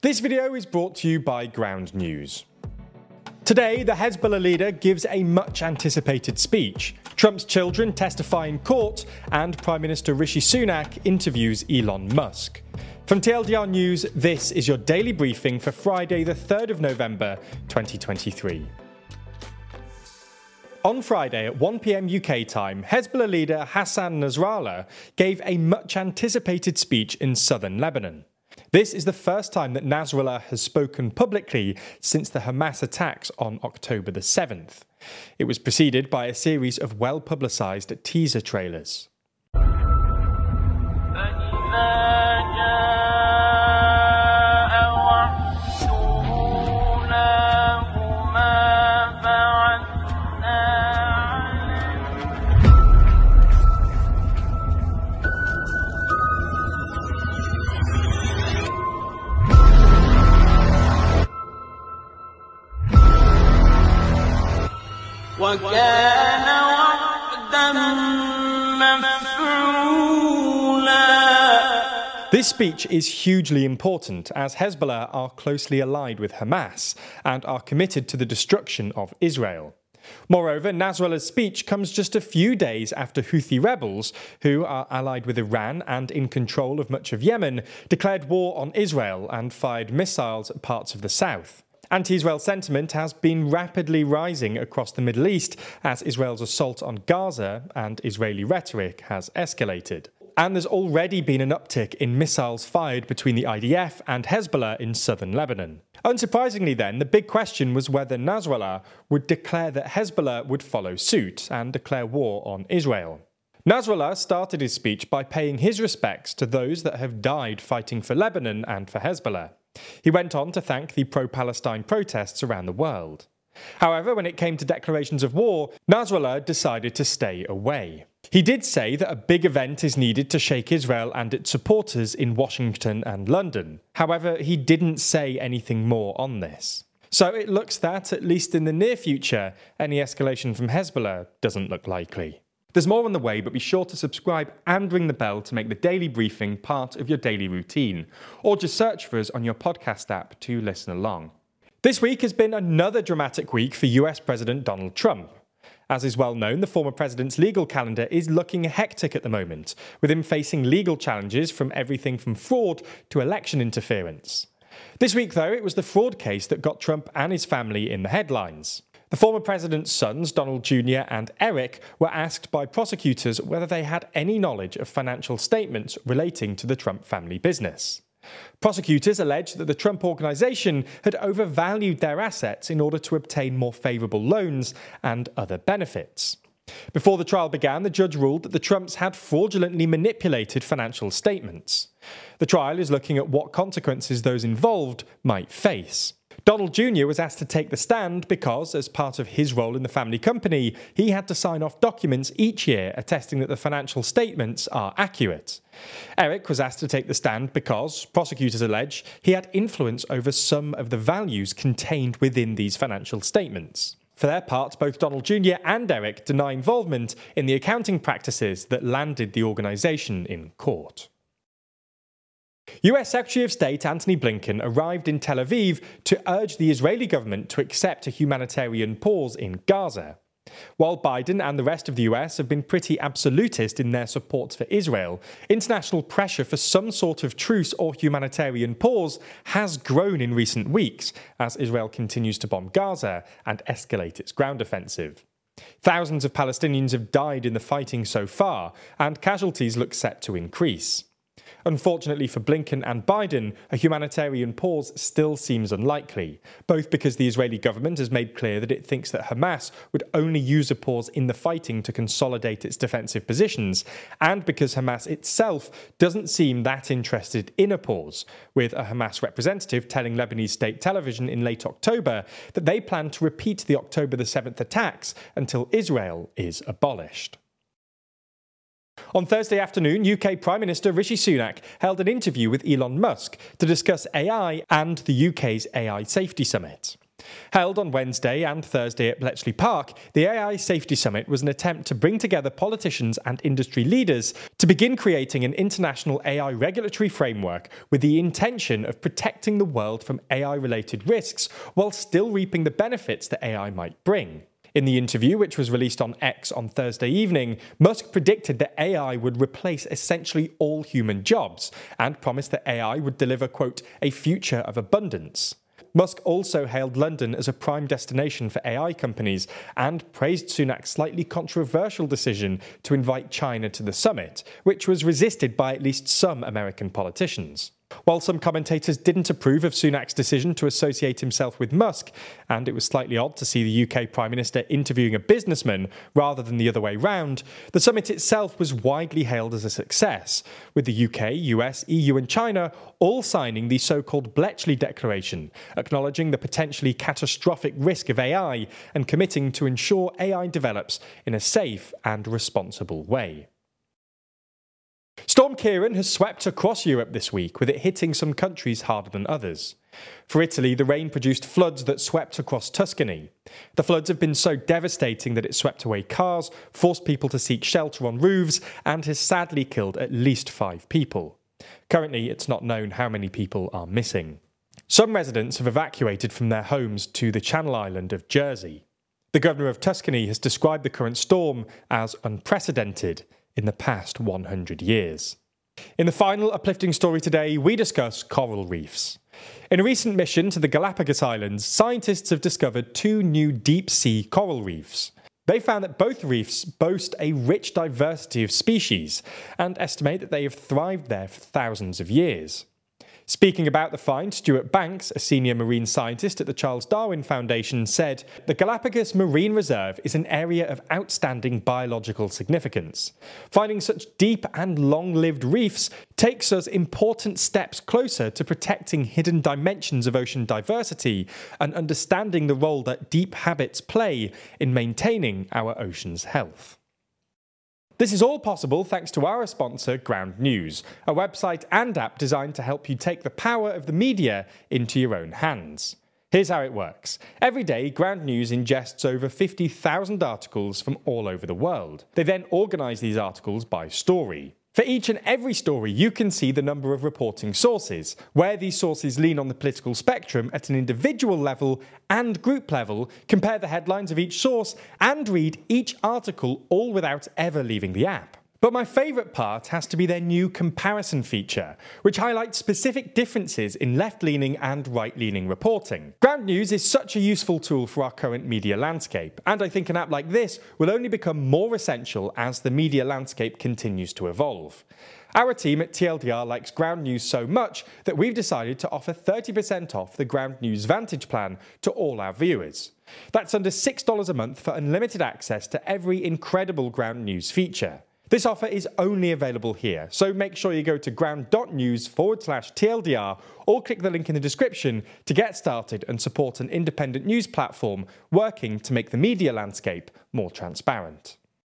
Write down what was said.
This video is brought to you by Ground News. Today, the Hezbollah leader gives a much anticipated speech. Trump's children testify in court, and Prime Minister Rishi Sunak interviews Elon Musk. From TLDR News, this is your daily briefing for Friday, the 3rd of November, 2023. On Friday at 1pm UK time, Hezbollah leader Hassan Nasrallah gave a much anticipated speech in southern Lebanon. This is the first time that Nasrallah has spoken publicly since the Hamas attacks on October the 7th. It was preceded by a series of well publicised teaser trailers. وكان وعدا This speech is hugely important as Hezbollah are closely allied with Hamas and are committed to the destruction of Israel. Moreover, Nasrallah's speech comes just a few days after Houthi rebels, who are allied with Iran and in control of much of Yemen, declared war on Israel and fired missiles at parts of the south. Anti Israel sentiment has been rapidly rising across the Middle East as Israel's assault on Gaza and Israeli rhetoric has escalated. And there's already been an uptick in missiles fired between the IDF and Hezbollah in southern Lebanon. Unsurprisingly, then, the big question was whether Nasrallah would declare that Hezbollah would follow suit and declare war on Israel. Nasrallah started his speech by paying his respects to those that have died fighting for Lebanon and for Hezbollah. He went on to thank the pro Palestine protests around the world. However, when it came to declarations of war, Nasrallah decided to stay away. He did say that a big event is needed to shake Israel and its supporters in Washington and London. However, he didn't say anything more on this. So it looks that, at least in the near future, any escalation from Hezbollah doesn't look likely. There's more on the way, but be sure to subscribe and ring the bell to make the daily briefing part of your daily routine, or just search for us on your podcast app to listen along. This week has been another dramatic week for US President Donald Trump. As is well known, the former president's legal calendar is looking hectic at the moment, with him facing legal challenges from everything from fraud to election interference. This week, though, it was the fraud case that got Trump and his family in the headlines. The former president's sons, Donald Jr. and Eric, were asked by prosecutors whether they had any knowledge of financial statements relating to the Trump family business. Prosecutors alleged that the Trump organization had overvalued their assets in order to obtain more favorable loans and other benefits. Before the trial began, the judge ruled that the Trumps had fraudulently manipulated financial statements. The trial is looking at what consequences those involved might face. Donald Jr. was asked to take the stand because, as part of his role in the family company, he had to sign off documents each year attesting that the financial statements are accurate. Eric was asked to take the stand because, prosecutors allege, he had influence over some of the values contained within these financial statements. For their part, both Donald Jr. and Eric deny involvement in the accounting practices that landed the organisation in court. US Secretary of State Antony Blinken arrived in Tel Aviv to urge the Israeli government to accept a humanitarian pause in Gaza. While Biden and the rest of the US have been pretty absolutist in their support for Israel, international pressure for some sort of truce or humanitarian pause has grown in recent weeks as Israel continues to bomb Gaza and escalate its ground offensive. Thousands of Palestinians have died in the fighting so far, and casualties look set to increase. Unfortunately for Blinken and Biden, a humanitarian pause still seems unlikely, both because the Israeli government has made clear that it thinks that Hamas would only use a pause in the fighting to consolidate its defensive positions, and because Hamas itself doesn't seem that interested in a pause, with a Hamas representative telling Lebanese state television in late October that they plan to repeat the October the 7th attacks until Israel is abolished. On Thursday afternoon, UK Prime Minister Rishi Sunak held an interview with Elon Musk to discuss AI and the UK's AI Safety Summit. Held on Wednesday and Thursday at Bletchley Park, the AI Safety Summit was an attempt to bring together politicians and industry leaders to begin creating an international AI regulatory framework with the intention of protecting the world from AI related risks while still reaping the benefits that AI might bring. In the interview, which was released on X on Thursday evening, Musk predicted that AI would replace essentially all human jobs and promised that AI would deliver, quote, a future of abundance. Musk also hailed London as a prime destination for AI companies and praised Sunak's slightly controversial decision to invite China to the summit, which was resisted by at least some American politicians. While some commentators didn't approve of Sunak's decision to associate himself with Musk, and it was slightly odd to see the UK Prime Minister interviewing a businessman rather than the other way round, the summit itself was widely hailed as a success, with the UK, US, EU, and China all signing the so called Bletchley Declaration, acknowledging the potentially catastrophic risk of AI and committing to ensure AI develops in a safe and responsible way. Storm Ciarán has swept across Europe this week, with it hitting some countries harder than others. For Italy, the rain produced floods that swept across Tuscany. The floods have been so devastating that it swept away cars, forced people to seek shelter on roofs, and has sadly killed at least five people. Currently, it's not known how many people are missing. Some residents have evacuated from their homes to the Channel Island of Jersey. The governor of Tuscany has described the current storm as unprecedented in the past 100 years. In the final uplifting story today, we discuss coral reefs. In a recent mission to the Galapagos Islands, scientists have discovered two new deep sea coral reefs. They found that both reefs boast a rich diversity of species and estimate that they have thrived there for thousands of years. Speaking about the find, Stuart Banks, a senior marine scientist at the Charles Darwin Foundation, said The Galapagos Marine Reserve is an area of outstanding biological significance. Finding such deep and long lived reefs takes us important steps closer to protecting hidden dimensions of ocean diversity and understanding the role that deep habits play in maintaining our ocean's health. This is all possible thanks to our sponsor, Ground News, a website and app designed to help you take the power of the media into your own hands. Here's how it works. Every day, Ground News ingests over 50,000 articles from all over the world. They then organise these articles by story. For each and every story, you can see the number of reporting sources, where these sources lean on the political spectrum at an individual level and group level, compare the headlines of each source, and read each article all without ever leaving the app. But my favourite part has to be their new comparison feature, which highlights specific differences in left leaning and right leaning reporting. Ground News is such a useful tool for our current media landscape, and I think an app like this will only become more essential as the media landscape continues to evolve. Our team at TLDR likes Ground News so much that we've decided to offer 30% off the Ground News Vantage plan to all our viewers. That's under $6 a month for unlimited access to every incredible Ground News feature. This offer is only available here, so make sure you go to ground.news forward slash TLDR or click the link in the description to get started and support an independent news platform working to make the media landscape more transparent.